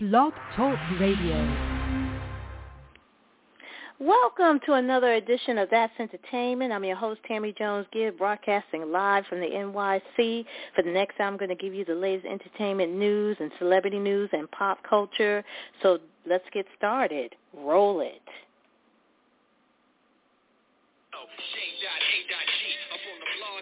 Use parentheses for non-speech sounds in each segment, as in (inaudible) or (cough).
Blog Talk Radio. Welcome to another edition of That's Entertainment. I'm your host, Tammy Jones Gibbs, broadcasting live from the NYC. For the next hour, I'm going to give you the latest entertainment news and celebrity news and pop culture. So let's get started. Roll it. Oh,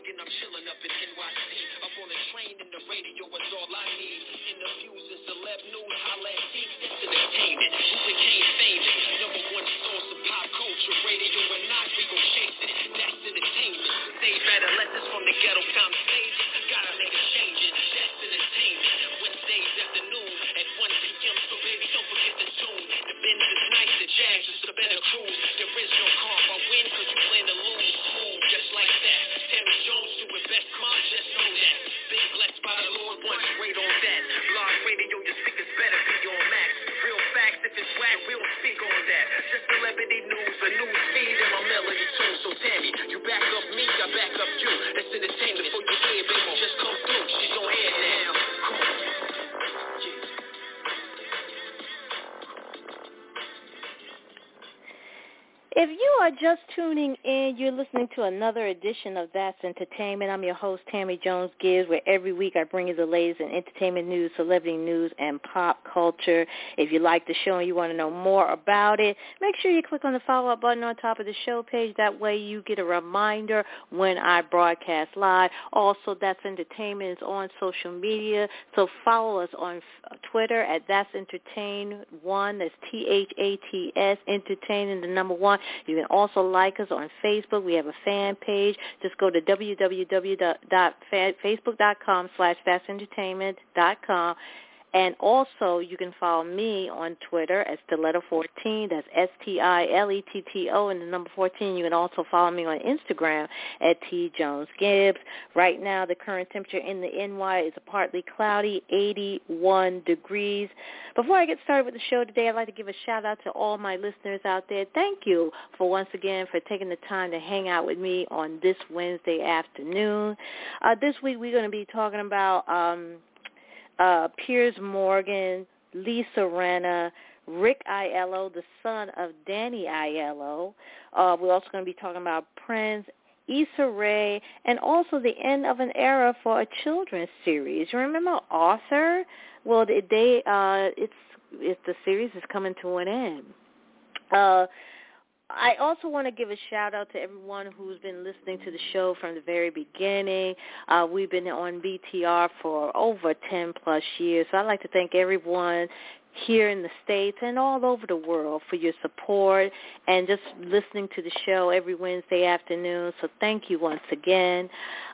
and I'm chilling up in NYC. Up on the train and the radio is all I need. Interviews and celeb news, holla at me. That's entertainment. You became famous. Number one source of pop culture. Radio or not, we gon' chase it. That's entertainment. They better let this from the ghetto come stage. Gotta make a change. That's entertainment. Wednesdays afternoon at 1 p.m. So baby, don't forget the tune. The Benz is nice, the Jazz is a better cruise. There is no car, I win 'cause you plan to lose. Like that. Terry Jones do it best, on, just know that. Big blessed by the Lord, one great on that. Blog radio, your speakers better be on max. Real facts, if it's whack, we'll speak on that. Just celebrity news, a news feed, and my melody too. So Tammy, you back up me, I back up you. That's entertainment for you If you are just tuning in, you're listening to another edition of That's Entertainment. I'm your host, Tammy Jones Gibbs, where every week I bring you the latest in entertainment news, celebrity news, and pop culture. If you like the show and you want to know more about it, make sure you click on the follow-up button on top of the show page. That way you get a reminder when I broadcast live. Also, That's Entertainment is on social media, so follow us on Twitter at That's Entertain One. That's T-H-A-T-S, Entertaining the number one. You can also like us on Facebook. We have a fan page. Just go to www.facebook.com slash thatsentertainment.com. And also, you can follow me on Twitter at Stiletto14. That's S-T-I-L-E-T-T-O and the number 14. You can also follow me on Instagram at T Jones Gibbs. Right now, the current temperature in the NY is partly cloudy, 81 degrees. Before I get started with the show today, I'd like to give a shout out to all my listeners out there. Thank you for once again for taking the time to hang out with me on this Wednesday afternoon. Uh, this week, we're going to be talking about... Um, uh, Piers Morgan, Lisa Rinna, Rick Aiello, the son of Danny Aiello. Uh, we're also going to be talking about Prince, Issa Rae, and also the end of an era for a children's series. You remember Arthur? Well, they uh, it's it's the series is coming to an end. Uh, I also want to give a shout out to everyone who's been listening to the show from the very beginning. Uh, we've been on BTR for over 10 plus years. So I'd like to thank everyone here in the States and all over the world for your support and just listening to the show every Wednesday afternoon. So thank you once again.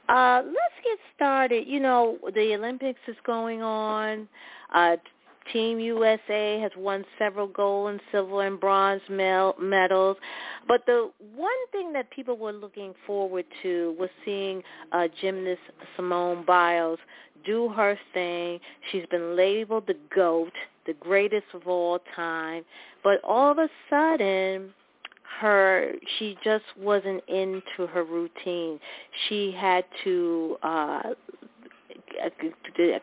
Uh, let's get started. You know, the Olympics is going on. Uh, Team USA has won several gold and silver and bronze medals. But the one thing that people were looking forward to was seeing uh, gymnast Simone Biles do her thing. She's been labeled the GOAT, the greatest of all time. But all of a sudden, her she just wasn't into her routine. She had to uh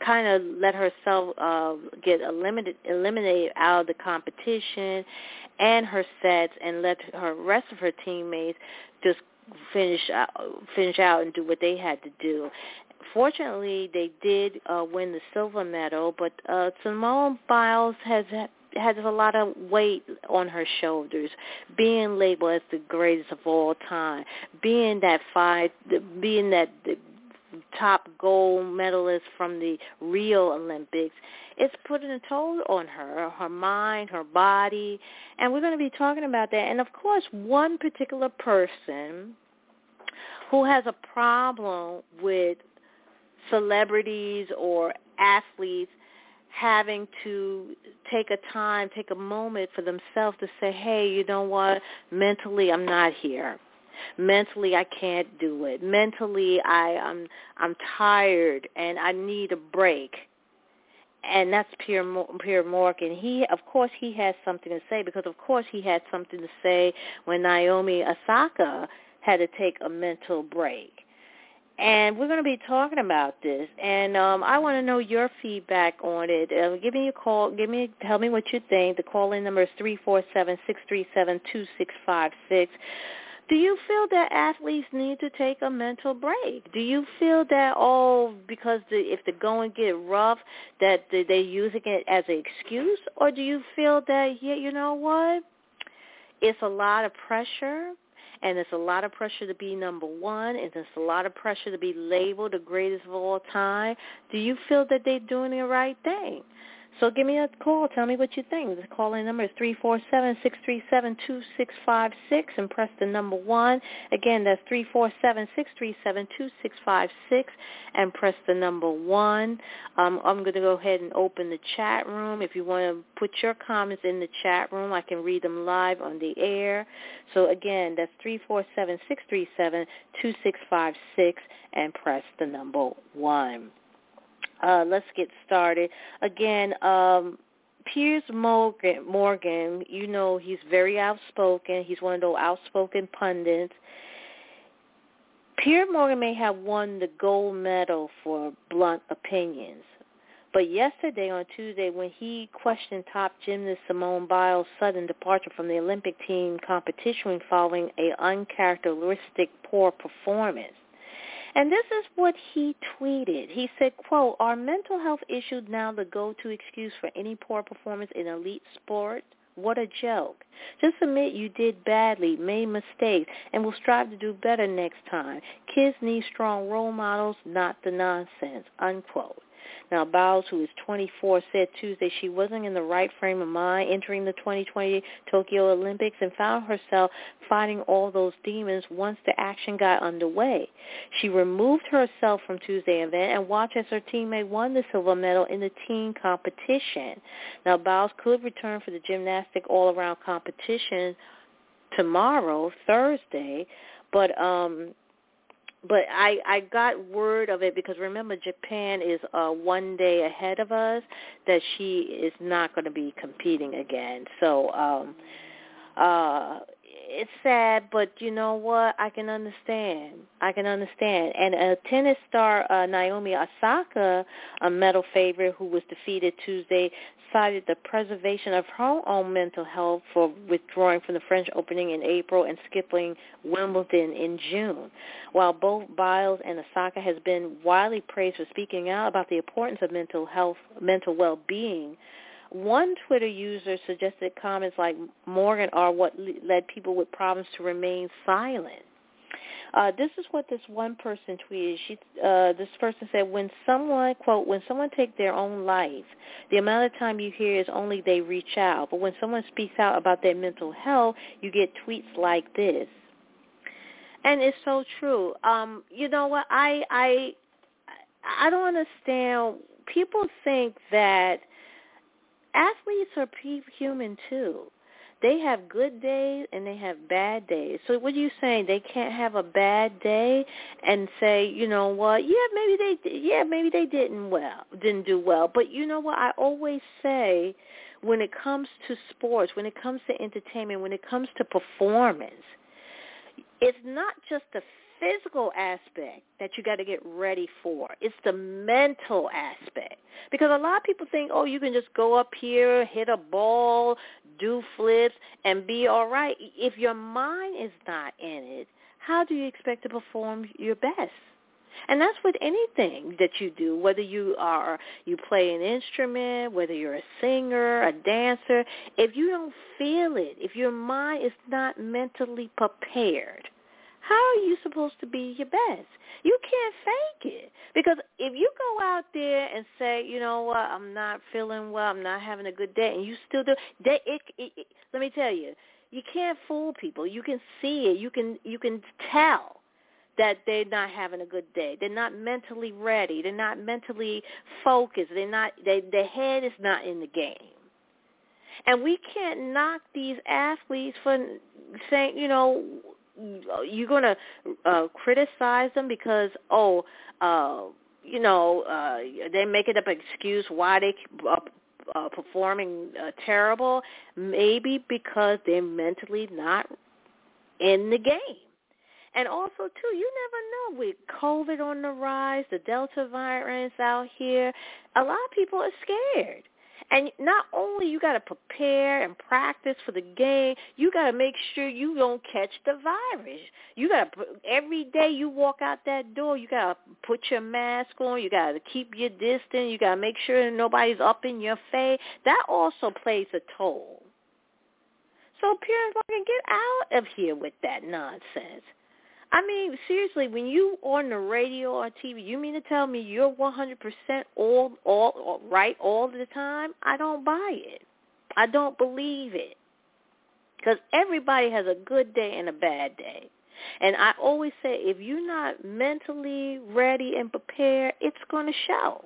kind of let herself uh, get eliminated eliminated out of the competition and her sets and let her rest of her teammates just finish out, finish out and do what they had to do. Fortunately, they did uh, win the silver medal, but uh, Simone Biles has has a lot of weight on her shoulders, being labeled as the greatest of all time, being that five, being that top gold medalist from the Rio Olympics. It's putting a toll on her, her mind, her body, and we're going to be talking about that. And of course, one particular person who has a problem with celebrities or athletes having to take a time, take a moment for themselves to say, hey, you know what, mentally I'm not here mentally I can't do it. Mentally I I'm I'm tired and I need a break. And that's Piers Piers Morgan. He, of course, he has something to say because, of course, he had something to say when Naomi Osaka had to take a mental break. and we're going to be talking about this. And um, I want to know your feedback on it. Uh, give me a call. Give me, tell me what you think. The call-in number is three four seven six three seven two six five six. Do you feel that athletes need to take a mental break? Do you feel that oh, because the, if the going get rough, that they're using it as an excuse, or do you feel that yeah, you know what? It's a lot of pressure and it's a lot of pressure to be number one, and it's a lot of pressure to be labeled the greatest of all time. Do you feel that they're doing the right thing? So give me a call. Tell me what you think. The call-in number is three four seven six three seven two six five six, and press the number 1. Again, that's three four seven six three seven two six five six, and press the number 1. Um, I'm going to go ahead and open the chat room. If you want to put your comments in the chat room, I can read them live on the air. So again, that's three four seven six three seven two six five six, and press the number 1. Uh, let's get started. Again, um, Piers Morgan, Morgan, you know he's very outspoken. He's one of those outspoken pundits. Piers Morgan may have won the gold medal for blunt opinions. But yesterday on Tuesday when he questioned top gymnast Simone Biles' sudden departure from the Olympic team competition following a uncharacteristic poor performance, and this is what he tweeted. He said, quote, are mental health issues now the go-to excuse for any poor performance in elite sport? What a joke. Just admit you did badly, made mistakes, and will strive to do better next time. Kids need strong role models, not the nonsense, unquote. Now, Biles, who is 24, said Tuesday she wasn't in the right frame of mind entering the 2020 Tokyo Olympics and found herself fighting all those demons once the action got underway. She removed herself from Tuesday event and watched as her teammate won the silver medal in the team competition. Now, Biles could return for the gymnastic all-around competition tomorrow, Thursday, but um but I I got word of it because remember Japan is uh one day ahead of us that she is not going to be competing again. So um uh it's sad, but you know what? I can understand. I can understand. And a tennis star, uh, Naomi Osaka, a medal favorite who was defeated Tuesday, cited the preservation of her own mental health for withdrawing from the French Opening in April and skipping Wimbledon in June. While both Biles and Osaka has been widely praised for speaking out about the importance of mental health, mental well-being, one Twitter user suggested comments like Morgan are what led people with problems to remain silent. Uh, this is what this one person tweeted. She, uh, this person said, when someone, quote, when someone takes their own life, the amount of time you hear is only they reach out. But when someone speaks out about their mental health, you get tweets like this. And it's so true. Um, you know what? I, I, I don't understand. People think that athletes are human too. They have good days and they have bad days. So what are you saying? They can't have a bad day and say, you know what? Yeah, maybe they yeah, maybe they didn't well, didn't do well. But you know what? I always say when it comes to sports, when it comes to entertainment, when it comes to performance, it's not just the physical aspect that you got to get ready for. It's the mental aspect. Because a lot of people think, oh, you can just go up here, hit a ball, do flips, and be all right. If your mind is not in it, how do you expect to perform your best? And that's with anything that you do, whether you are you play an instrument, whether you're a singer, a dancer, if you don't feel it, if your mind is not mentally prepared, how are you supposed to be your best? You can't fake it. Because if you go out there and say, you know what, I'm not feeling well, I'm not having a good day, and you still do, they, it, it, it, let me tell you, you can't fool people. You can see it. You can you can tell that they're not having a good day. They're not mentally ready. They're not mentally focused. They're not. They, their head is not in the game. And we can't knock these athletes for saying, you know, you're going to uh, criticize them because oh uh you know uh they make it up an excuse why they uh, uh, performing uh, terrible maybe because they're mentally not in the game And also, too, you never know with COVID on the rise, the Delta variant out here, a lot of people are scared. And not only you got to prepare and practice for the game, you got to make sure you don't catch the virus. You got to every day you walk out that door, you got to put your mask on. You got to keep your distance. You got to make sure nobody's up in your face. That also plays a toll. So parents, can get out of here with that nonsense. I mean, seriously, when you on the radio or TV, you mean to tell me you're 100% all, all, all right all the time? I don't buy it. I don't believe it. Because everybody has a good day and a bad day. And I always say, if you're not mentally ready and prepared, it's going to show.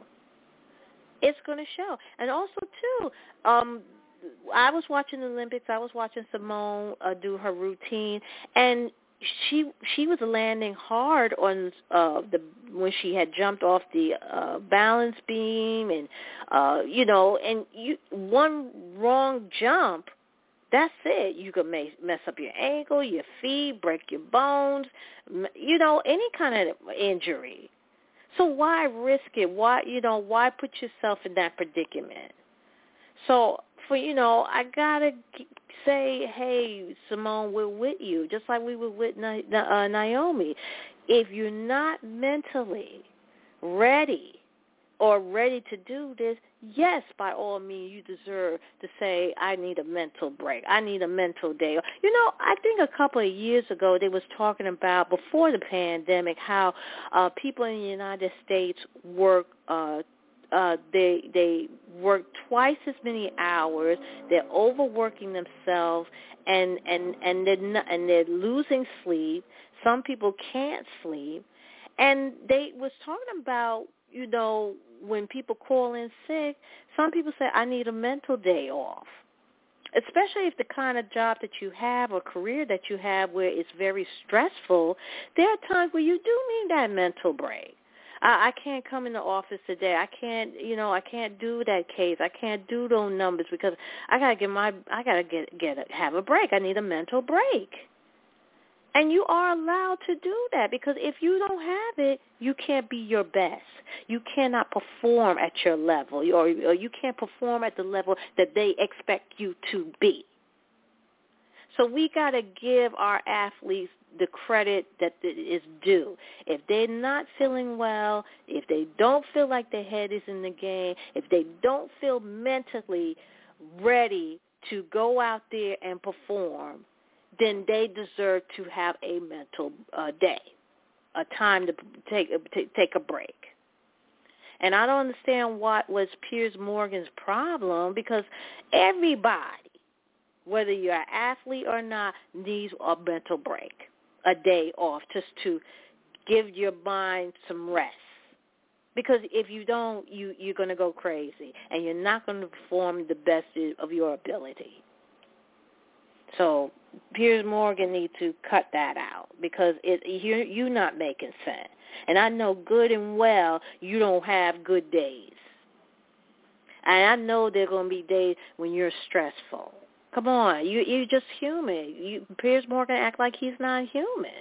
It's going to show. And also, too, um, I was watching the Olympics. I was watching Simone uh, do her routine, and she she was landing hard on uh the when she had jumped off the uh balance beam and uh you know and you one wrong jump that's it. You could mess mess up your ankle your feet break your bones you know any kind of injury. So why risk it? Why you know why put yourself in that predicament? So for you know i gotta say, hey, Simone, we're with you, just like we were with uh, Naomi. If you're not mentally ready or ready to do this, yes, by all means, you deserve to say, I need a mental break. I need a mental day. You know, I think a couple of years ago they was talking about, before the pandemic, how uh, people in the United States work uh, uh, they they work twice as many hours. They're overworking themselves, and and and they're not, and they're losing sleep. Some people can't sleep, and they was talking about you know when people call in sick. Some people say I need a mental day off especially if the kind of job that you have or career that you have where it's very stressful, there are times where you do need that mental break. I, I can't come in the office today. I can't, you know, I can't do that case. I can't do those numbers because I gotta get my, I gotta get get a, have a break. I need a mental break. And you are allowed to do that because if you don't have it, you can't be your best. You cannot perform at your level or, or you can't perform at the level that they expect you to be. So we got to give our athletes the credit that is due. If they're not feeling well, if they don't feel like their head is in the game, if they don't feel mentally ready to go out there and perform, then they deserve to have a mental uh, day, a time to take to take a break. And I don't understand what was Piers Morgan's problem because everybody whether you're an athlete or not, needs a mental break, a day off, just to give your mind some rest. Because if you don't, you you're going to go crazy, and you're not going to perform the best of your ability. So Piers Morgan needs to cut that out because it you're you're not making sense. And I know good and well you don't have good days. And I know there are going to be days when you're stressful. Come on, you you're just human. You Piers Morgan act like he's not human.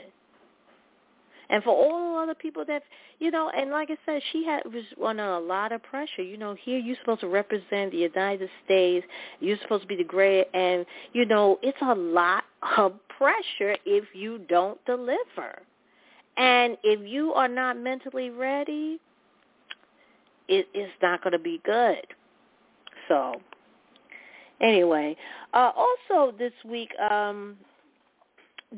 And for all the other people that you know, and like I said, she had was under a lot of pressure. You know, here you're supposed to represent the United States. You're supposed to be the great, and you know, it's a lot (laughs) of pressure if you don't deliver. And if you are not mentally ready, it is not going to be good. So Anyway, uh, also this week, um,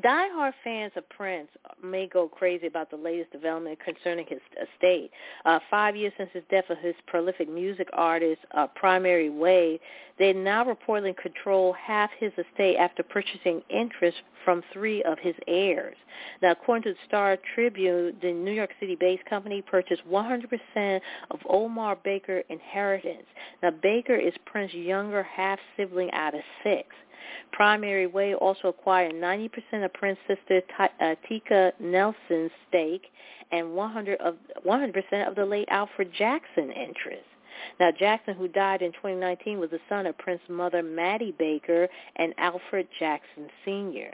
Die-hard fans of Prince may go crazy about the latest development concerning his estate. Uh, five years since his death of his prolific music artist, uh, Primary Wave, they now reportedly control half his estate after purchasing interest from three of his heirs. Now, according to the Star Tribune, the New York City-based company purchased 100% of Omarr Baker inheritance. Now, Baker is Prince's younger half-sibling out of six. Primary Wave also acquired 90% of Prince's sister uh, Tyka Nelson's stake and 100 of 100% of the late Alfred Jackson interest. Now, Jackson, who died in 2019, was the son of Prince's mother, Mattie Baker, and Alfred Jackson Sr.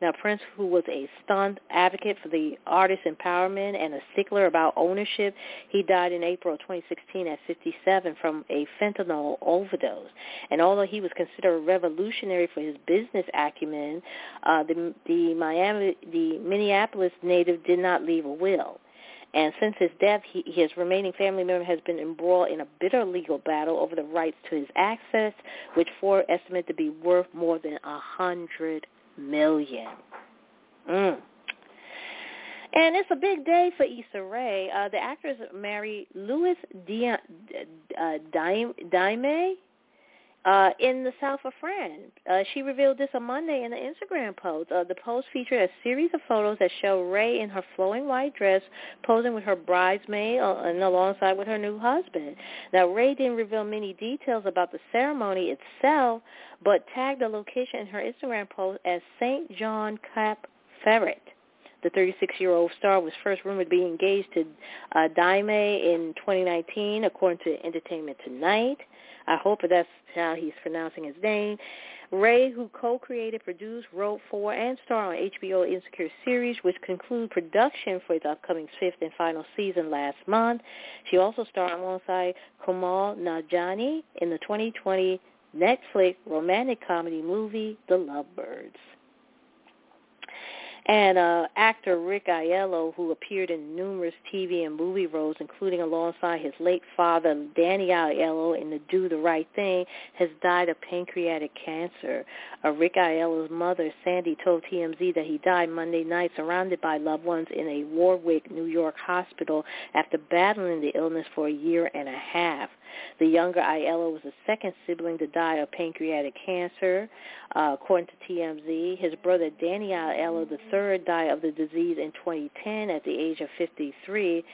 Now, Prince, who was a stunned advocate for the artist empowerment and a stickler about ownership, he died in April 2016 at 57 from a fentanyl overdose. And although he was considered a revolutionary for his business acumen, uh, the, the Miami, the Minneapolis native did not leave a will. And since his death, he, his remaining family member has been embroiled in a bitter legal battle over the rights to his access, which Ford estimated to be worth more than a hundred million. Mm. And it's a big day for Issa Rae. Uh, the actress married Louis Diame, uh, Daime, uh, in the south of France. Uh, she revealed this on Monday in an Instagram post. Uh, the post featured a series of photos that show Rae in her flowing white dress posing with her bridesmaid uh, and alongside with her new husband. Now, Rae didn't reveal many details about the ceremony itself, but tagged the location in her Instagram post as St. John Cap Ferrat. The 36-year-old star was first rumored to be engaged to uh, Daime in 2019, according to Entertainment Tonight. I hope that's how he's pronouncing his name. Rae, who co-created, produced, wrote for, and starred on HBO Insecure series, which concluded production for its upcoming fifth and final season last month. She also starred alongside Kumail Nanjiani in the 2020 Netflix romantic comedy movie The Lovebirds. And uh, actor Rick Aiello, who appeared in numerous TV and movie roles, including alongside his late father, Danny Aiello, in The Do the Right Thing, has died of pancreatic cancer. Uh, Rick Aiello's mother, Sandy, told TMZ that he died Monday night surrounded by loved ones in a Warwick, New York hospital after battling the illness for a year and a half. The younger Aiello was the second sibling to die of pancreatic cancer, uh, according to TMZ. His brother Danny Aiello III died of the disease in 2010 at the age of 53,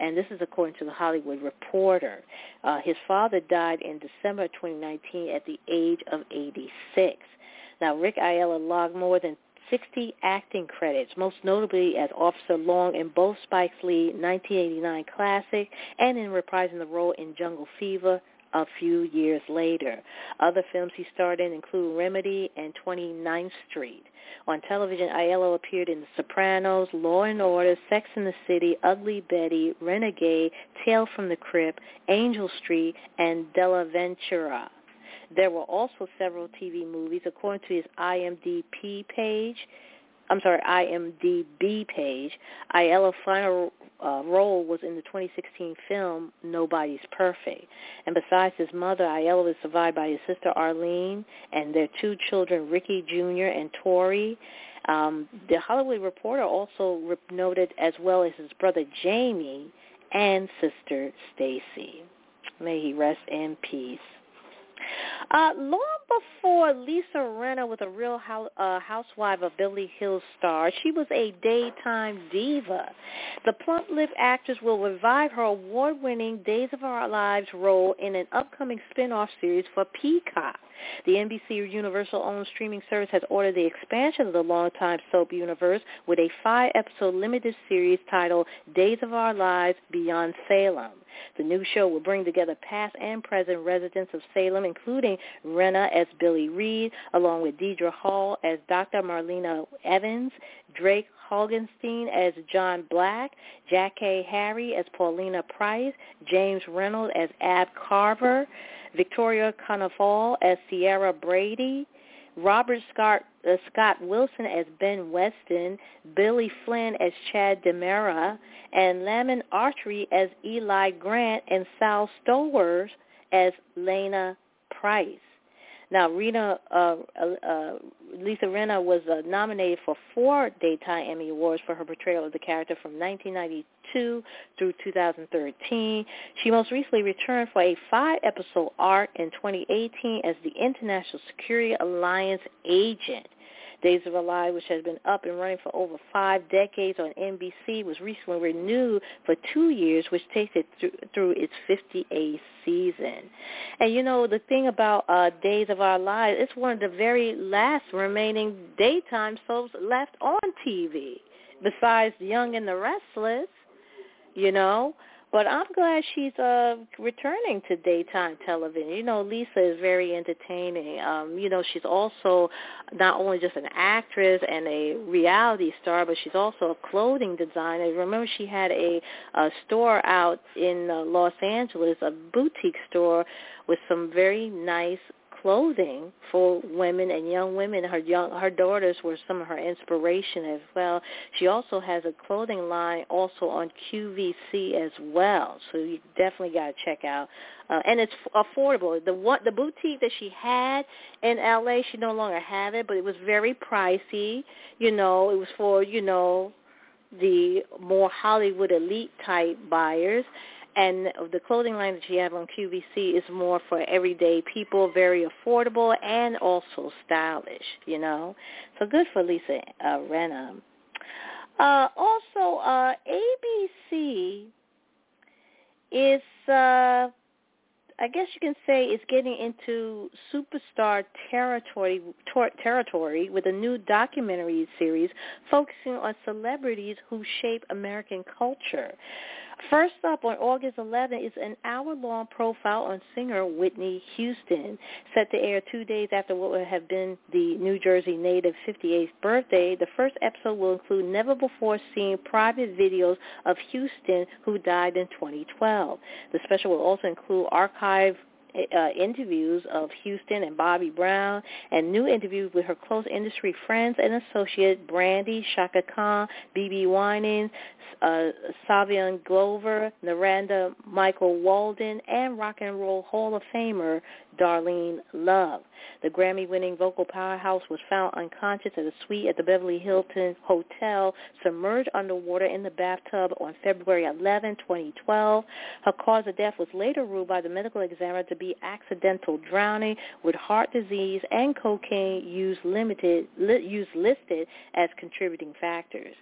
and this is according to the Hollywood Reporter. Uh, his father died in December 2019 at the age of 86. Now, Rick Aiello logged more than 60 acting credits, most notably as Officer Long in both Spike Lee 1989 classic and in reprising the role in Jungle Fever a few years later. Other films he starred in include Remedy and 29th Street. On television, Aiello appeared in The Sopranos, Law and Order, Sex and the City, Ugly Betty, Renegade, Tale from the Crypt, Angel Street, and Della Ventura. There were also several TV movies. According to his IMDb page, I'm sorry, IMDb page, Aiello's final uh, role was in the 2016 film Nobody's Perfect. And besides his mother, Aiello is survived by his sister Arlene and their two children, Ricky Jr. and Tori. Um, the Hollywood Reporter also noted as well as his brother Jamie and sister Stacy. May he rest in peace. Uh, long before Lisa Rinna was a real house, uh, housewife of Beverly Hills star, she was a daytime diva. The plump-lipped actress will revive her award-winning Days of Our Lives role in an upcoming spin-off series for Peacock. The NBC Universal-owned streaming service has ordered the expansion of the longtime soap universe with a five-episode limited series titled Days of Our Lives Beyond Salem. The new show will bring together past and present residents of Salem, including Rinna as Billy Reed, along with Deidre Hall as Dr. Marlena Evans, Drake Hogestyn as John Black, Jackée Harry as Paulina Price, James Reynolds as Ab Carver, Victoria Konefal as Ciara Brady, Robert Scott, uh, Scott Wilson as Ben Weston, Billy Flynn as Chad DiMera, and Lamon Archey as Eli Grant, and Sal Stowers as Lena Price. Now, Rinna, uh, uh, uh, Lisa Rinna was uh, nominated for four Daytime Emmy Awards for her portrayal of the character from 1992 through 2013. She most recently returned for a five-episode arc in 2018 as the International Security Alliance agent. Days of Our Lives, which has been up and running for over five decades on NBC, was recently renewed for two years, which takes it through, through its 58th season. And you know, the thing about uh, Days of Our Lives, it's one of the very last remaining daytime soaps left on TV, besides Young and the Restless, you know but I'm glad she's uh returning to daytime television. You know, Lisa is very entertaining. Um, you know, she's also not only just an actress and a reality star, but she's also a clothing designer. Remember, she had a, a store out in uh, Los Angeles, a boutique store with some very nice clothing for women and young women. Her young her daughters were some of her inspiration as well. She also has a clothing line also on QVC as well. So you definitely got to check out. Uh, and it's affordable. The one the boutique that she had in LA, she no longer have it, but it was very pricey. You know, it was for you know the more Hollywood elite type buyers and the clothing line that you have on QVC is more for everyday people, very affordable and also stylish, you know. So good for Lisa uh, Rinna. Uh, also, uh, ABC is, uh, I guess you can say, is getting into superstar territory ter- territory with a new documentary series focusing on celebrities who shape American culture. First up on August 11 is an hour-long profile on singer Whitney Houston, set to air two days after what would have been the New Jersey native 58th birthday. The first episode will include never-before-seen private videos of Houston, who died in 2012. The special will also include archive uh, interviews of Houston and Bobby Brown and new interviews with her close industry friends and associates Brandy, Chaka Khan, BeBe Winans, uh, Savion Glover, Narada Michael Walden, and Rock and Roll Hall of Famer Darlene Love. The Grammy-winning vocal powerhouse was found unconscious at a suite at the Beverly Hilton Hotel, submerged underwater in the bathtub on February 11, 2012. Her cause of death was later ruled by the medical examiner to be accidental drowning with heart disease and cocaine use limited li- use listed as contributing factors.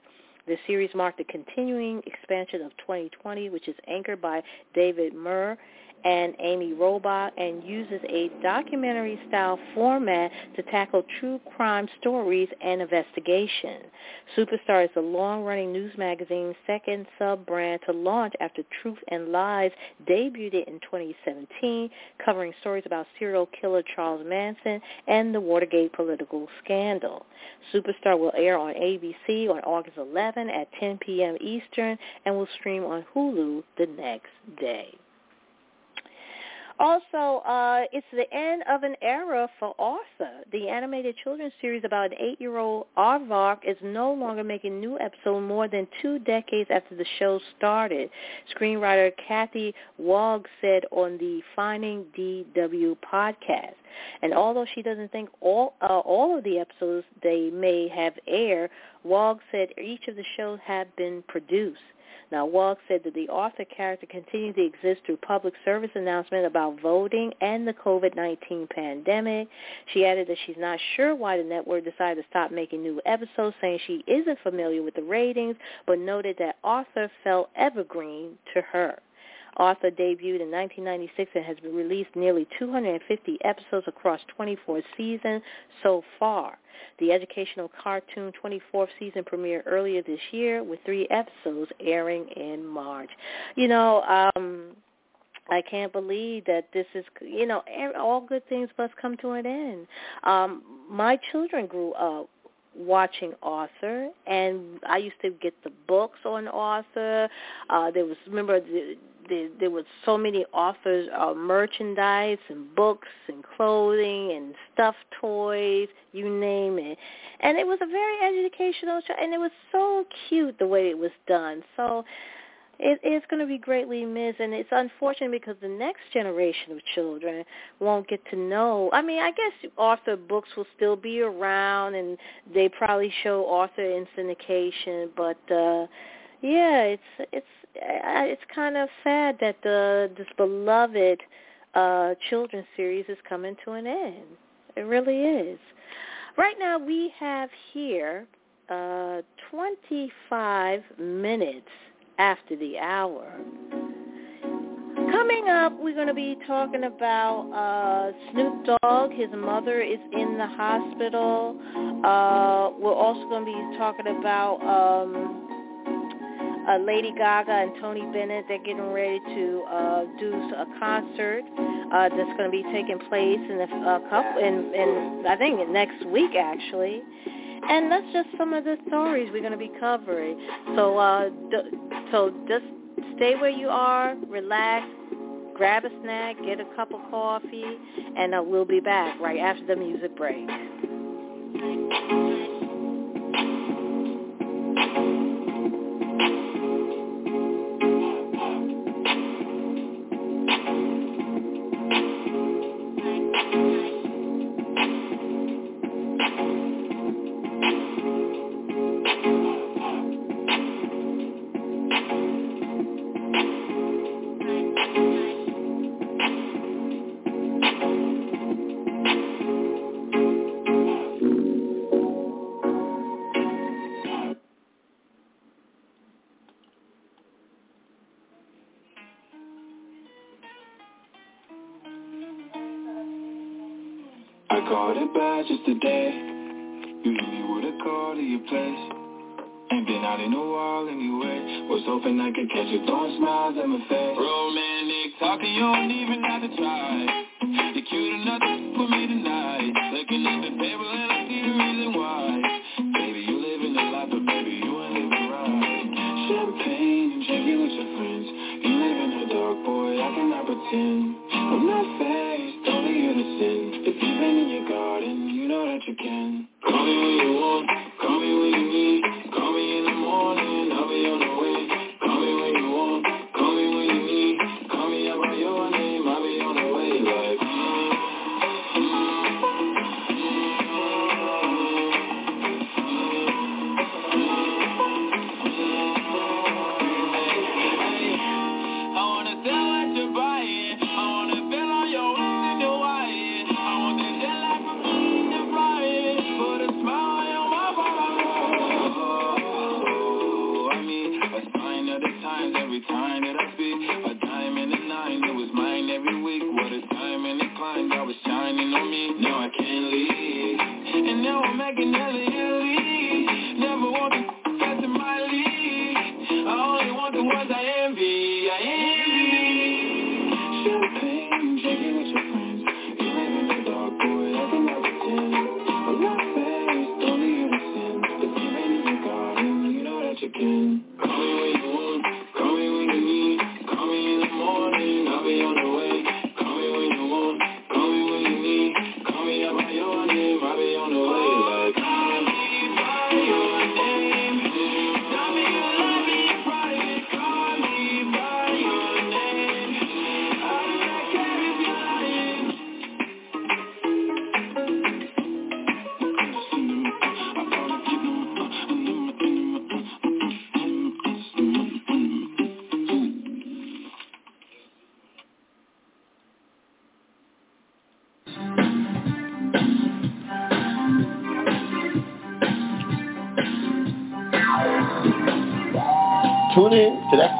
The series marked the continuing expansion of 2020, which is anchored by David Muir and Amy Robach and uses a documentary-style format to tackle true crime stories and investigation. Superstar is the long-running news magazine's second sub-brand to launch after Truth and Lies debuted in 2017, covering stories about serial killer Charles Manson and the Watergate political scandal. Superstar will air on ABC on August 11 at 10 p.m. Eastern and will stream on Hulu the next day. Also, uh, it's the end of an era for Arthur. The animated children's series about an eight-year-old Aardvark is no longer making new episodes more than two decades after the show started. Screenwriter Kathy Waugh said on the Finding DW podcast. And although she doesn't think all uh, all of the episodes they may have aired, Waugh said each of the shows have been produced. Now, Waugh said that the Arthur character continued to exist through public service announcement about voting and the COVID-19 pandemic. She added that she's not sure why the network decided to stop making new episodes, saying she isn't familiar with the ratings, but noted that Arthur felt evergreen to her. Arthur debuted in 1996 and has been released nearly 250 episodes across 24 seasons so far. The educational cartoon 24th season premiered earlier this year with three episodes airing in March. You know, um, I can't believe that this is, you know, all good things must come to an end. Um, my children grew up watching Arthur, and I used to get the books on Arthur. Uh, there was remember the, the, there was so many authors of merchandise and books and clothing and stuffed toys, you name it, and it was a very educational show, and it was so cute the way it was done. So it, it's going to be greatly missed, and it's unfortunate because the next generation of children won't get to know. I mean, I guess Arthur books will still be around, and they probably show Arthur in syndication, but uh, yeah, it's it's it's kind of sad that the this beloved uh, children's series is coming to an end. It really is. Right now, we have here uh, 25 minutes after the hour. Coming up, we're going to be talking about uh, Snoop Dogg. His mother is in the hospital. Uh, we're also going to be talking about um, uh, Lady Gaga and Tony Bennett, they're getting ready to uh, do a concert uh, that's going to be taking place in a uh, couple, in, in I think next week actually. And that's just some of the stories we're going to be covering. So, uh, d- so just stay where you are, relax, grab a snack, get a cup of coffee, and uh, we'll be back right after the music break. I can catch a dawn smile at my face.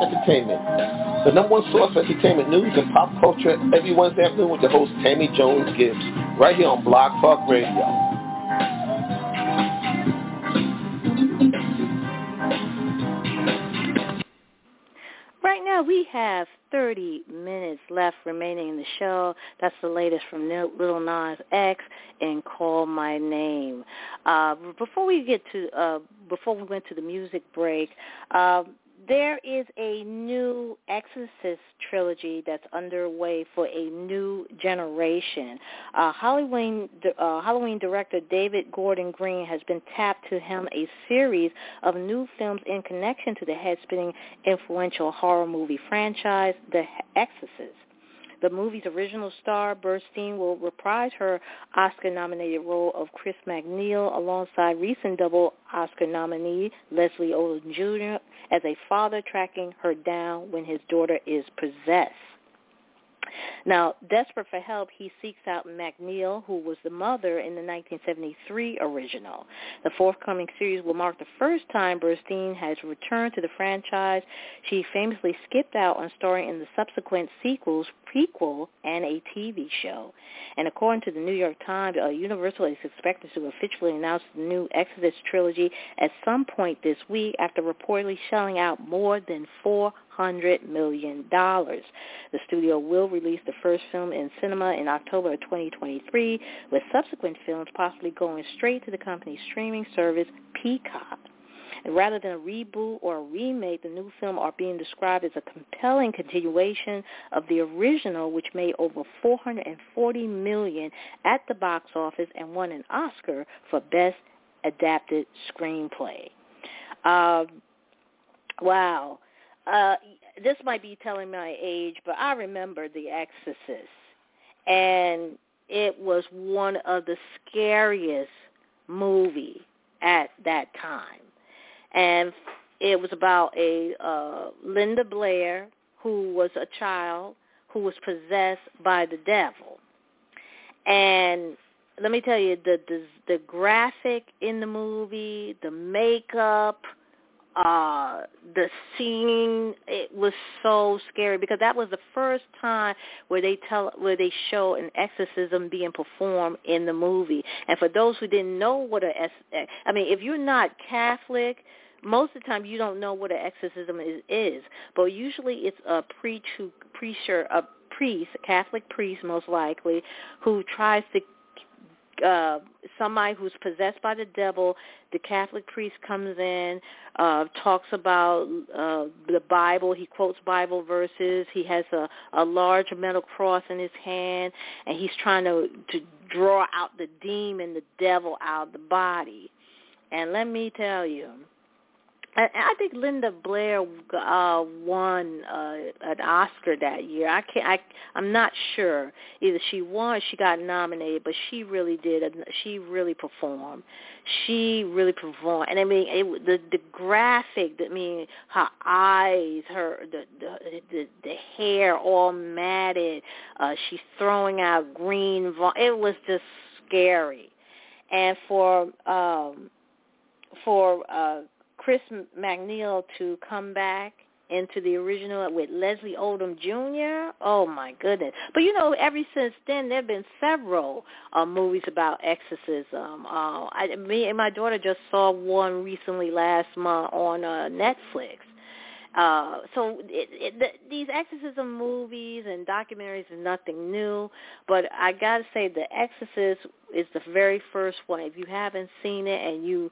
Entertainment. The number one source for entertainment news and pop culture every Wednesday afternoon with your host Tammy Jones Gibbs, right here on Blog Talk Radio. Right now we have 30 minutes left remaining in the show. That's the latest from Lil Nas X and Call My Name. Uh, before we get to, uh, before we went to the music break, uh, there is a new Exorcist trilogy that's underway for a new generation. Uh, Halloween uh, Halloween director David Gordon Green has been tapped to helm a series of new films in connection to the head-spinning influential horror movie franchise, The Exorcist. The movie's original star, Burstyn, will reprise her Oscar-nominated role of Chris MacNeil alongside recent double Oscar nominee Leslie Odom Jr. as a father tracking her down when his daughter is possessed. Now, desperate for help, he seeks out MacNeil, who was the mother in the 1973 original. The forthcoming series will mark the first time Burstyn has returned to the franchise. She famously skipped out on starring in the subsequent sequels, prequel, and a TV show. And according to the New York Times, uh, Universal is expected to officially announce the new Exorcist trilogy at some point this week after reportedly shelling out more than four $100 million. The studio will release the first film in cinema in October of 2023, with subsequent films possibly going straight to the company's streaming service, Peacock. And rather than a reboot or a remake, the new film are being described as a compelling continuation of the original, which made over 440 million at the box office and won an Oscar for Best Adapted Screenplay. Uh, wow uh, this might be telling my age, but I remember The Exorcist, and it was one of the scariest movie at that time, and it was about a uh, Linda Blair who was a child who was possessed by the devil, and let me tell you the the, the graphic in the movie, the makeup uh the scene it was so scary because that was the first time where they tell where they show an exorcism being performed in the movie. And for those who didn't know what a i mean if you're not catholic most of the time you don't know what an exorcism is, is. But usually it's a preach who preacher a priest a catholic priest most likely who tries to uh, somebody who's possessed by the devil. The Catholic priest comes in, uh, talks about uh, the Bible. He quotes Bible verses. He has a, a large metal cross in his hand, and he's trying to to draw out the demon, the devil, out of the body. And let me tell you, I, think Linda Blair uh, won uh, an Oscar that year. I can't. I, I'm not sure. Either she won, she got nominated, but she really did. She really performed. She really performed, and I mean, it, the the graphic. I mean, her eyes, her the the the, the hair all matted. Uh, she's throwing out green. It was just scary, and for um for uh Chris MacNeil to come back into the original with Leslie Odom Jr. Oh my goodness! But you know, ever since then, there have been several uh, movies about exorcism. Uh, I, me and my daughter just saw one recently last month on uh, Netflix. Uh, so it, it, the, these exorcism movies and documentaries is nothing new, but I gotta say, The Exorcist is the very first one. If you haven't seen it and you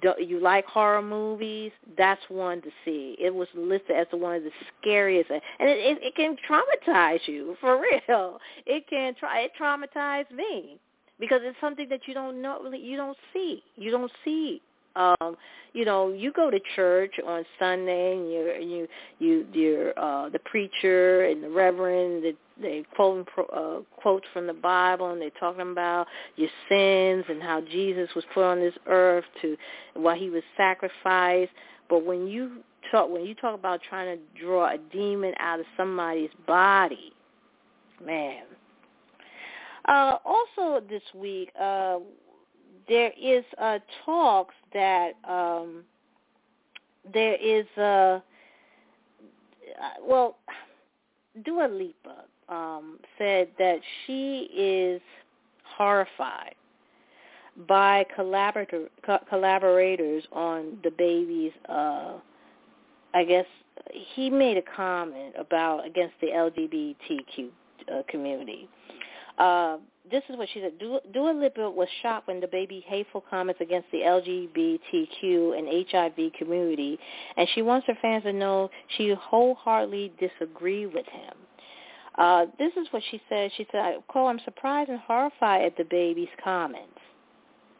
do, you like horror movies, that's one to see. It was listed as one of the scariest, and it, it, it can traumatize you (laughs) for real. It can try. It traumatized me because it's something that you don't know, you don't see, you don't see um you know you go to church on sunday and you're you you you're uh the preacher and the reverend they they quoting uh quotes from the bible and they're talking about your sins and how jesus was put on this earth to why he was sacrificed. But when you talk when you talk about trying to draw a demon out of somebody's body man. Uh also this week uh there is uh, talks that um, there is a uh, well, (sighs) Dua Lipa um, said that she is horrified by collaborator, co- collaborators on DaBaby's. Uh, I guess he made a comment about against the LGBTQ uh, community. Uh, this is what she said. Dua Lipa was shocked when DaBaby hateful comments against the LGBTQ and HIV community, and she wants her fans to know she wholeheartedly disagree with him. Uh, this is what she said. She said, I'm surprised and horrified at DaBaby's comments.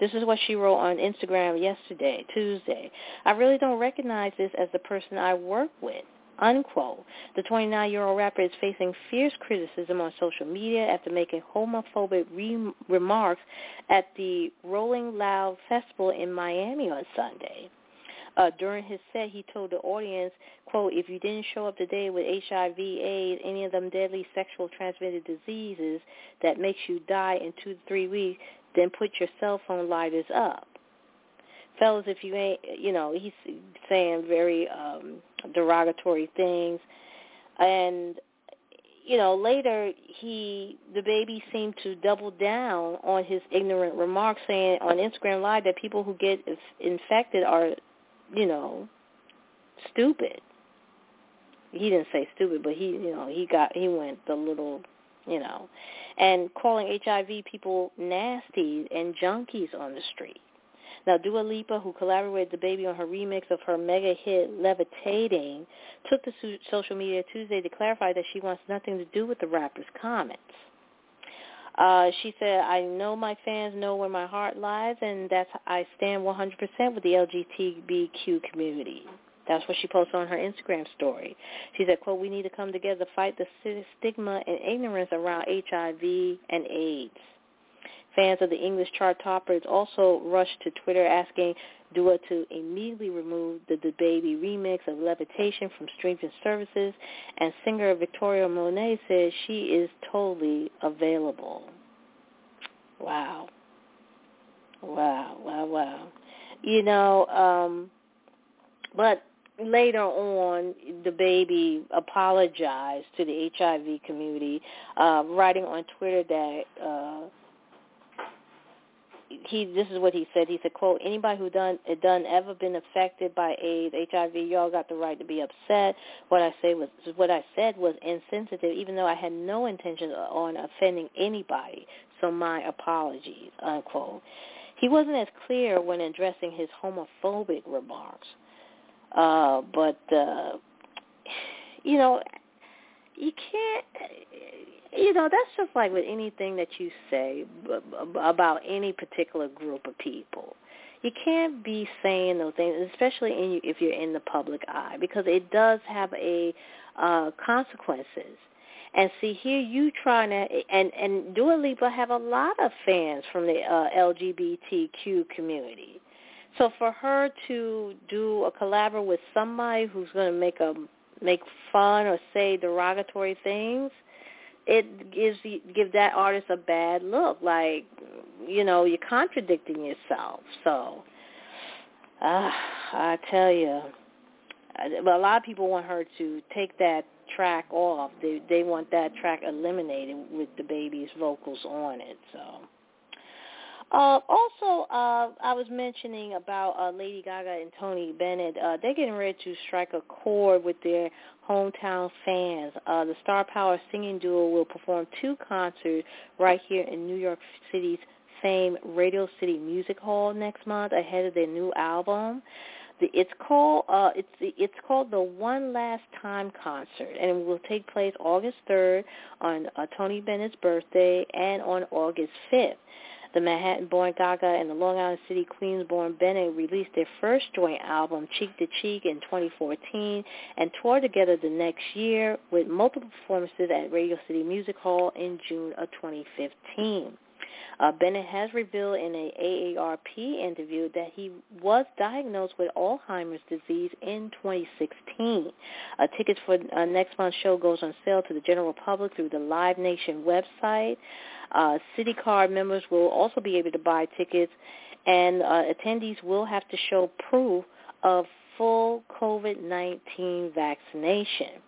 This is what she wrote on Instagram yesterday, Tuesday. I really don't recognize this as the person I work with unquote. The 29-year-old rapper is facing fierce criticism on social media after making homophobic re- remarks at the Rolling Loud Festival in Miami on Sunday. Uh, during his set, he told the audience, quote, if you didn't show up today with HIV, AIDS, any of them deadly sexual transmitted diseases that makes you die in two to three weeks, then put your cell phone lighters up. Fellas, if you ain't, you know, he's saying very um, derogatory things. And you know, later he DaBaby seemed to double down on his ignorant remarks, saying on Instagram Live that people who get infected are, you know, stupid. He didn't say stupid, but he, you know, he got he went the little, you know, and calling HIV people nasty and junkies on the street. Now, Dua Lipa, who collaborated with baby on her remix of her mega hit Levitating, took to social media Tuesday to clarify that she wants nothing to do with the rapper's comments. Uh, she said, I know my fans know where my heart lies, and that's I stand 100% with the LGBTQ community. That's what she posted on her Instagram story. She said, quote, we need to come together to fight the stigma and ignorance around HIV and AIDS. Fans of the English chart toppers also rushed to Twitter asking Dua to immediately remove the DaBaby remix of Levitating from streaming services, and singer Victoria Monet says she is totally available. Wow. Wow, wow, wow. You know, um, but later on, DaBaby apologized to the HIV community, uh, writing on Twitter that uh, he this is what he said. He said, "quote Anybody who done done ever been affected by AIDS, HIV, y'all got the right to be upset. What I say was what I said was insensitive, even though I had no intention on offending anybody. So my apologies." Unquote. He wasn't as clear when addressing his homophobic remarks, uh, but uh, you know, you can't you know that's just like with anything that you say about any particular group of people you can't be saying those things especially in, if you're in the public eye because it does have a uh consequences and see here you trying to and and Dua Lipa have a lot of fans from the uh, LGBTQ community. So for her to do a collaborate with somebody who's going to make a make fun or say derogatory things, it gives you, give that artist a bad look. Like, you know, you're contradicting yourself. So, uh, I tell you, but a lot of people want her to take that track off. They they want that track eliminated with DaBaby's vocals on it. So. Uh, also, uh, I was mentioning about uh, Lady Gaga and Tony Bennett. Uh, they're getting ready to strike a chord with their hometown fans. Uh, the Star Power singing duo will perform two concerts right here in New York City's famed Radio City Music Hall next month ahead of their new album. It's called uh, it's it's called the One Last Time concert, and it will take place August 3rd on uh, Tony Bennett's birthday and on August 5th. The Manhattan-born Gaga and the Long Island City Queens-born Bennett released their first joint album, Cheek to Cheek, in 2014 and toured together the next year with multiple performances at Radio City Music Hall in June of 2015. Uh, Bennett has revealed in an AARP interview that he was diagnosed with Alzheimer's disease in 2016. Uh, tickets for uh, next month's show goes on sale to the general public through the Live Nation website. Uh, Citi Card members will also be able to buy tickets, and uh, attendees will have to show proof of full COVID-19 vaccination.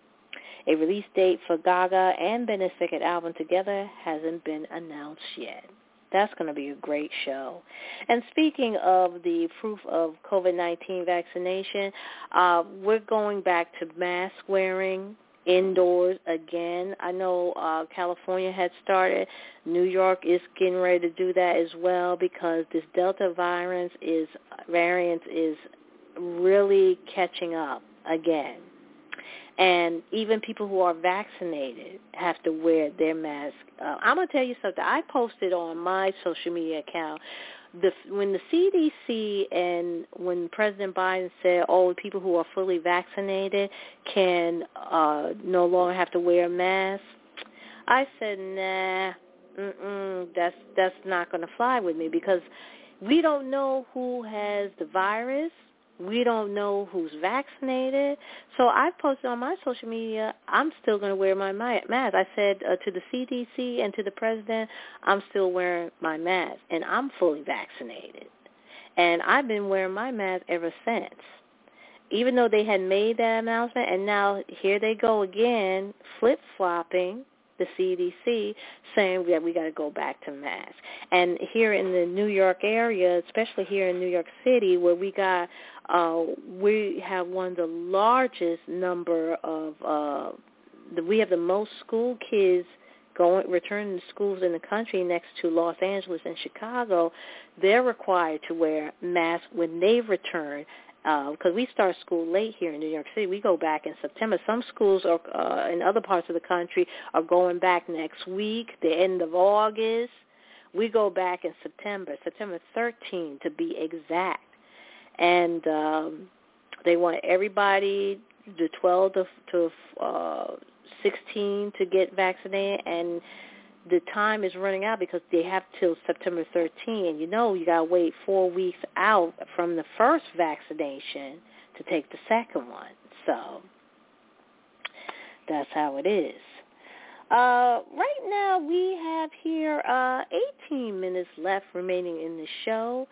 A release date for Gaga and Bennett's second album together hasn't been announced yet. That's going to be a great show. And speaking of the proof of COVID-19 vaccination, uh, we're going back to mask wearing indoors again. I know uh, California had started. New York is getting ready to do that as well because this Delta virus is variant is really catching up again. And even people who are vaccinated have to wear their mask. Uh, I'm gonna tell you something. I posted on my social media account the when the CDC and when President Biden said, "Oh, people who are fully vaccinated can uh, no longer have to wear a mask," I said, "Nah, mm-mm, that's that's not going to fly with me because we don't know who has the virus. We don't know who's vaccinated. So I posted on my social media, I'm still going to wear my mask. I said uh, to the CDC and to the president, I'm still wearing my mask, and I'm fully vaccinated. And I've been wearing my mask ever since. Even though they had made that announcement, and now here they go again, flip-flopping the CDC saying that we got to go back to masks. And here in the New York area, especially here in New York City, where we got uh, we have one of the largest number of uh, we have the most school kids going returning to schools in the country next to Los Angeles and Chicago, they're required to wear masks when they return because uh, we start school late here in New York City. We go back in September. Some schools are uh, in other parts of the country are going back next week, the end of August. We go back in September, September 13 to be exact, and um, they want everybody, the 12 to, to uh, 16, to get vaccinated and the time is running out because they have till September 13. And you know you got to wait four weeks out from the first vaccination to take the second one. So that's how it is. Uh, right now we have here uh, 18 minutes left remaining in the show.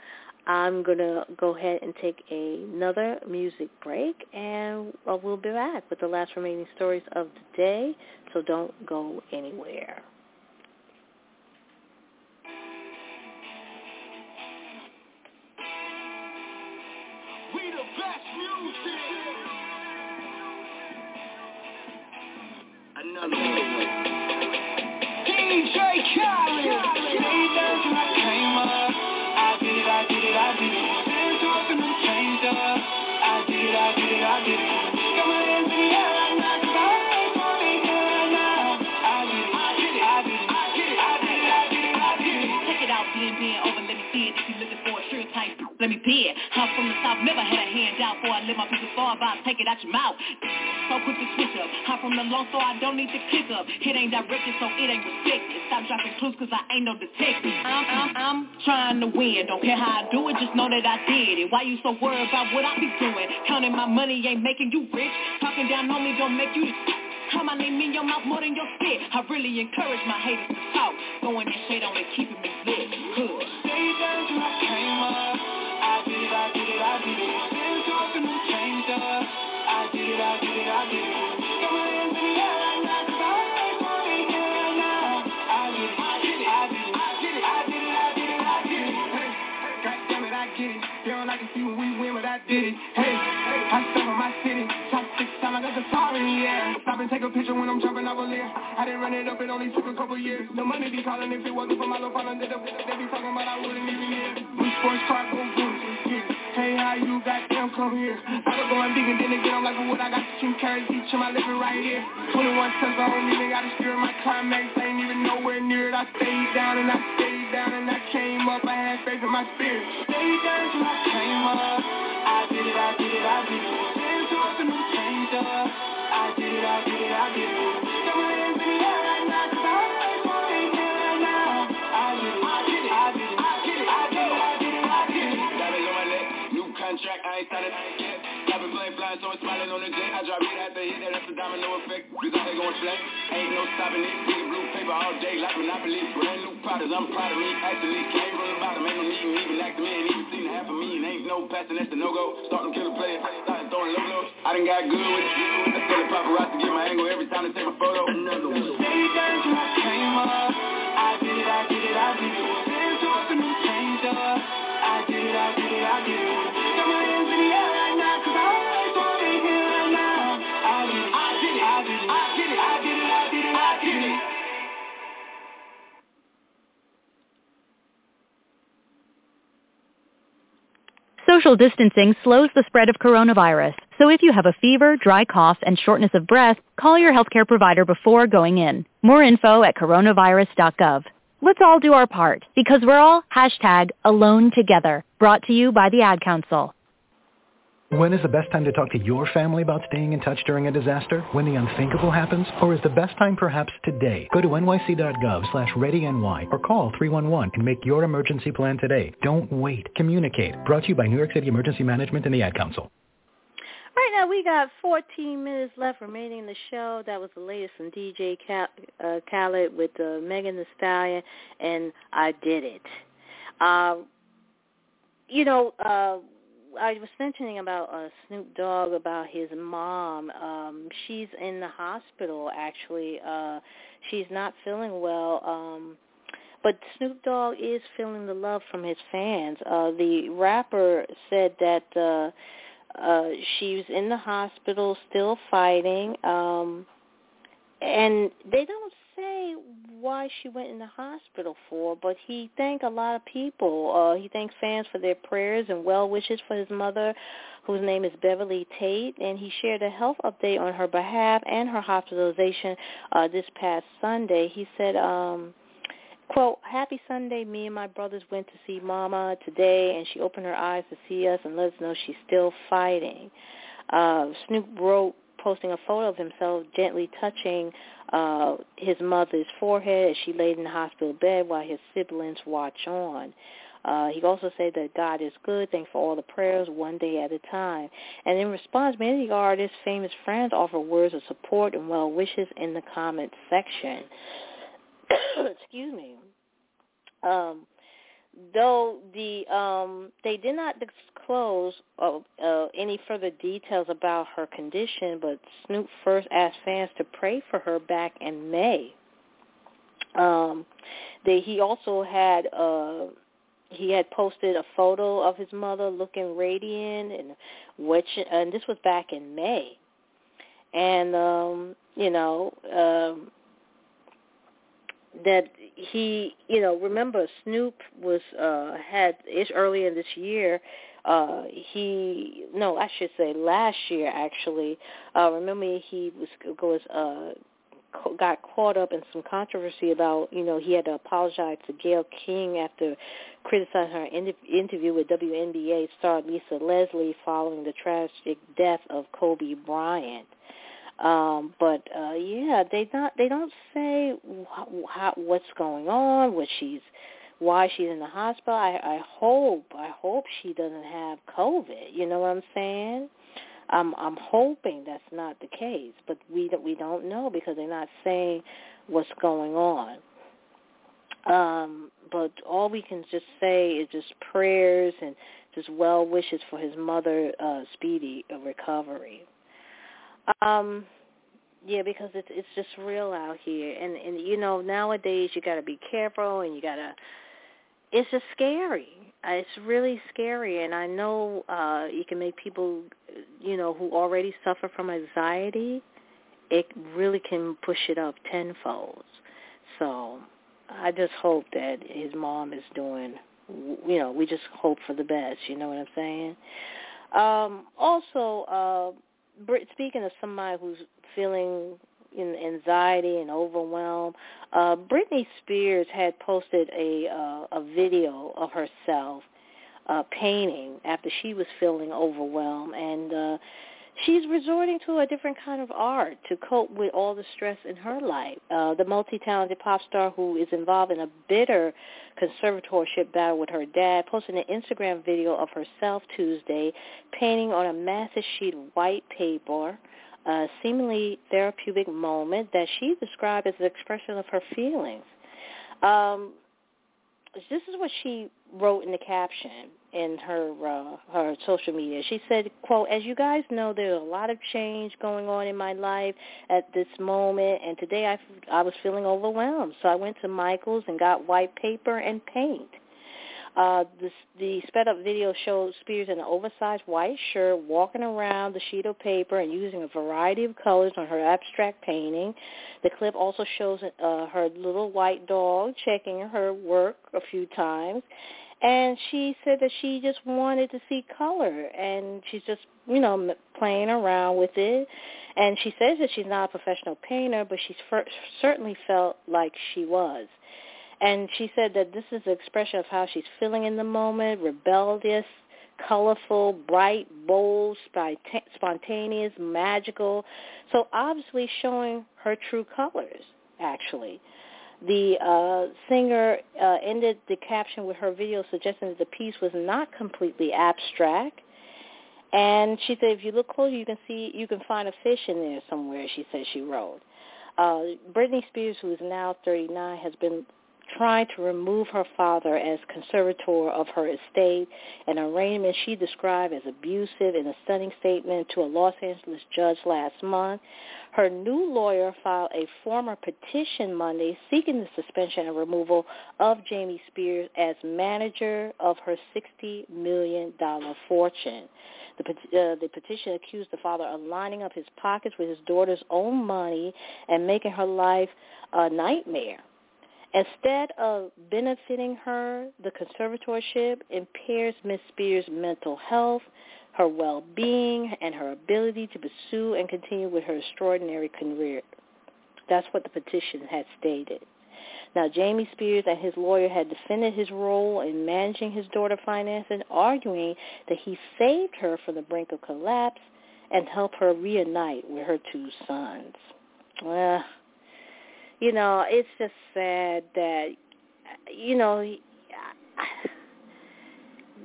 I'm going to go ahead and take another music break, and uh, we'll be back with the last remaining stories of the day, so don't go anywhere. Another one. DJ Khaled. when I from the south, never had a handout before I let my people fall by. Take it out your mouth. So quick to switch up. I'm from the long, so I don't need to kick up. It ain't directed, so it ain't respected. Stop dropping clues, cause I ain't no detective. I'm, I'm, I'm trying to win. Don't care how I do it, just know that I did it. Why you so worried about what I be doing? Counting my money ain't making you rich. Talking down on me don't make you Come my name in your mouth more than your spit. I really encourage my haters to talk. Throwing that shade on and keeping me lit. Good. Stay down I came up. Hey, I step on my city. Top six time, I got the the air. Stop and take a picture when I'm jumping over there. I didn't run it up, it only took a couple years. The money be calling if it wasn't for my little father. They be talking about I wouldn't even hear. We sports car, go boom. Hey, how you got them come here? I going big and then again, I'm like, what I got to two carrots each in my living right here. 21 cents, I don't even got to steer my climax. I ain't even nowhere near it. I stayed down and I stayed down and I came up. I had faith in my spirit. Stayed down till I came up. I did it, I did it, I did it. Been talking, I'm changed up. I did it, I did it, I did it. I ain't started yet. Stopping plane flying, so I'm smiling on the jet. I drop it after hit, that's a domino effect. You thought they going flat? Ain't no stopping it. Big blue paper all day like Monopoly. Brand new products, I'm proud of me. Actually, came from the bottom, ain't no need me even acting me, ain't even seen half of me. And ain't no passing, that's the no-go. Starting killer players, starting throwing low I done got good with it. I tell the paparazzi to get my angle every time they take my photo. Another one. Down till I came up. Social distancing slows the spread of coronavirus, so if you have a fever, dry cough, and shortness of breath, call your healthcare provider before going in. More info at coronavirus.gov. Let's all do our part, because we're all hashtag alone together, brought to you by the Ad Council. When is the best time to talk to your family about staying in touch during a disaster? When the unthinkable happens? Or is the best time perhaps today? Go to nyc.gov slash readyny or call 311 and make your emergency plan today. Don't wait. Communicate. Brought to you by New York City Emergency Management and the Ad Council. Right now, we got 14 minutes left remaining in the show. That was the latest from DJ uh, Khaled with uh, Megan Thee Stallion, and I did it. Uh, you know, uh, I was mentioning about uh, Snoop Dogg about his mom. Um, she's in the hospital actually. Uh, she's not feeling well. Um, but Snoop Dogg is feeling the love from his fans. Uh, the rapper said that uh, uh, she was in the hospital still fighting. Um, and they don't say why she went in the hospital for, but he thanked a lot of people. Uh, he thanks fans for their prayers and well wishes for his mother, whose name is Beverly Tate, and he shared a health update on her behalf and her hospitalization uh, this past Sunday. He said, um, quote, Happy Sunday, me and my brothers went to see Mama today, and she opened her eyes to see us and let us know she's still fighting. Uh, Snoop wrote, posting a photo of himself gently touching uh, his mother's forehead as she laid in the hospital bed while his siblings watch on. Uh, he also said that God is good, thanks for all the prayers, one day at a time. And in response, many of the artist's famous friends offer words of support and well wishes in the comment section. (coughs) Excuse me. Um, though the um, they did not disclose uh, uh, any further details about her condition, but Snoop first asked fans to pray for her back in May. Um, they, he also had uh, he had posted a photo of his mother looking radiant, and which and this was back in May, and um, you know. Um, that he, you know, remember Snoop was uh had ish earlier this year. Uh he no, I should say last year actually. Uh remember he was was uh got caught up in some controversy about, you know, he had to apologize to Gayle King after criticizing her interview with WNBA star Lisa Leslie following the tragic death of Kobe Bryant. Um, but uh, yeah, they not they don't say how, what's going on, what she's why she's in the hospital. I, I hope I hope she doesn't have COVID. You know what I'm saying? I'm I'm hoping that's not the case, but we we don't know because they're not saying what's going on. Um, but all we can just say is just prayers and just well wishes for his mother uh, speedy recovery. Um, yeah, because it's it's just real out here, and and you know nowadays you got to be careful, and you got to. It's just scary. Uh, it's really scary, and I know uh you can make people, you know, who already suffer from anxiety. It really can push it up tenfold. So I just hope that his mom is doing. You know, we just hope for the best. You know what I'm saying? Um, also, uh, speaking of somebody who's feeling in anxiety and overwhelm, uh, Britney Spears had posted a uh, a video of herself uh, painting after she was feeling overwhelmed, and uh, she's resorting to a different kind of art to cope with all the stress in her life. Uh, the multi-talented pop star who is involved in a bitter conservatorship battle with her dad posted an Instagram video of herself Tuesday painting on a massive sheet of white paper a seemingly therapeutic moment that she described as an expression of her feelings. Um, this is what she wrote in the caption in her uh, her social media. She said, "quote As you guys know, there's a lot of change going on in my life at this moment, and today I I was feeling overwhelmed, so I went to Michael's and got white paper and paint." Uh, the, the sped up video shows Spears in an oversized white shirt walking around the sheet of paper and using a variety of colors on her abstract painting. The clip also shows uh, her little white dog checking her work a few times. And she said that she just wanted to see color, and she's just, you know, playing around with it. And she says that she's not a professional painter, but she's for, certainly felt like she was. And she said that this is an expression of how she's feeling in the moment, rebellious, colorful, bright, bold, spontaneous, magical. So obviously showing her true colors, actually. The uh, singer uh, ended the caption with her video suggesting that the piece was not completely abstract. And she said, if you look closer, you can see, you can find a fish in there somewhere, she said she wrote. Uh, Britney Spears, who is now 39, has been trying to remove her father as conservator of her estate, an arraignment she described as abusive in a stunning statement to a Los Angeles judge last month. Her new lawyer filed a former petition Monday seeking the suspension and removal of Jamie Spears as manager of her $60 million fortune. The, uh, the petition accused the father of lining up his pockets with his daughter's own money and making her life a nightmare. Instead of benefiting her, the conservatorship impairs Ms. Spears' mental health, her well-being, and her ability to pursue and continue with her extraordinary career. That's what the petition had stated. Now, Jamie Spears and his lawyer had defended his role in managing his daughter's finances, arguing that he saved her from the brink of collapse and helped her reunite with her two sons. Well, you know, it's just sad that, you know,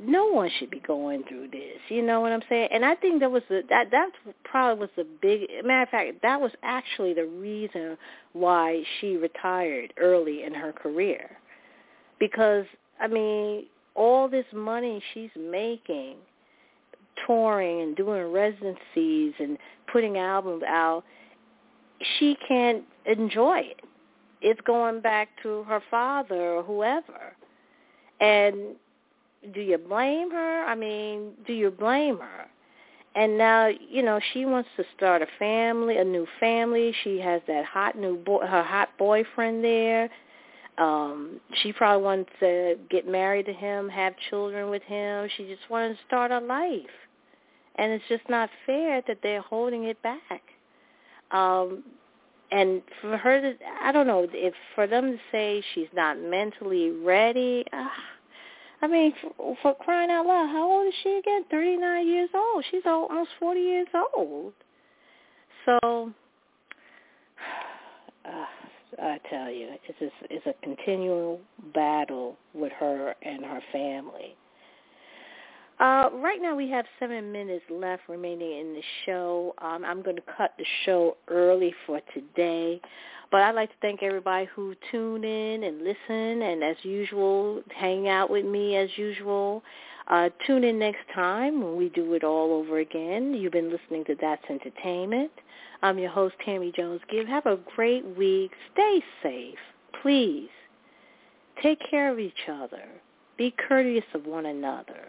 no one should be going through this. You know what I'm saying? And I think that was the that that probably was the big matter of fact that was actually the reason why she retired early in her career, because I mean all this money she's making, touring and doing residencies and putting albums out, she can't enjoy it it's going back to her father or whoever. And do you blame her? I mean, do you blame her? And now, you know, she wants to start a family, a new family. She has that hot new boy, her hot boyfriend there. Um, she probably wants to get married to him, have children with him. She just wants to start a life. And it's just not fair that they're holding it back. Um, and for her to i don't know if for them to say she's not mentally ready uh, i mean for, for crying out loud how old is she again? Thirty nine years old. She's almost forty years old. So (sighs) uh, i tell you it's a, it's a continual battle with her and her family uh, right now we have seven minutes left remaining in the show. Um, I'm going to cut the show early for today. But I'd like to thank everybody who tuned in and listened and as usual, hang out with me as usual. Uh, tune in next time when we do it all over again. You've been listening to That's Entertainment. I'm your host, Tammy Jones Gibbs. Have a great week. Stay safe. Please. Take care of each other. Be courteous of one another